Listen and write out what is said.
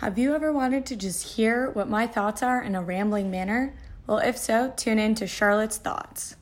Have you ever wanted to just hear what my thoughts are in a rambling manner? Well, if so, tune in to Charlotte's Thoughts.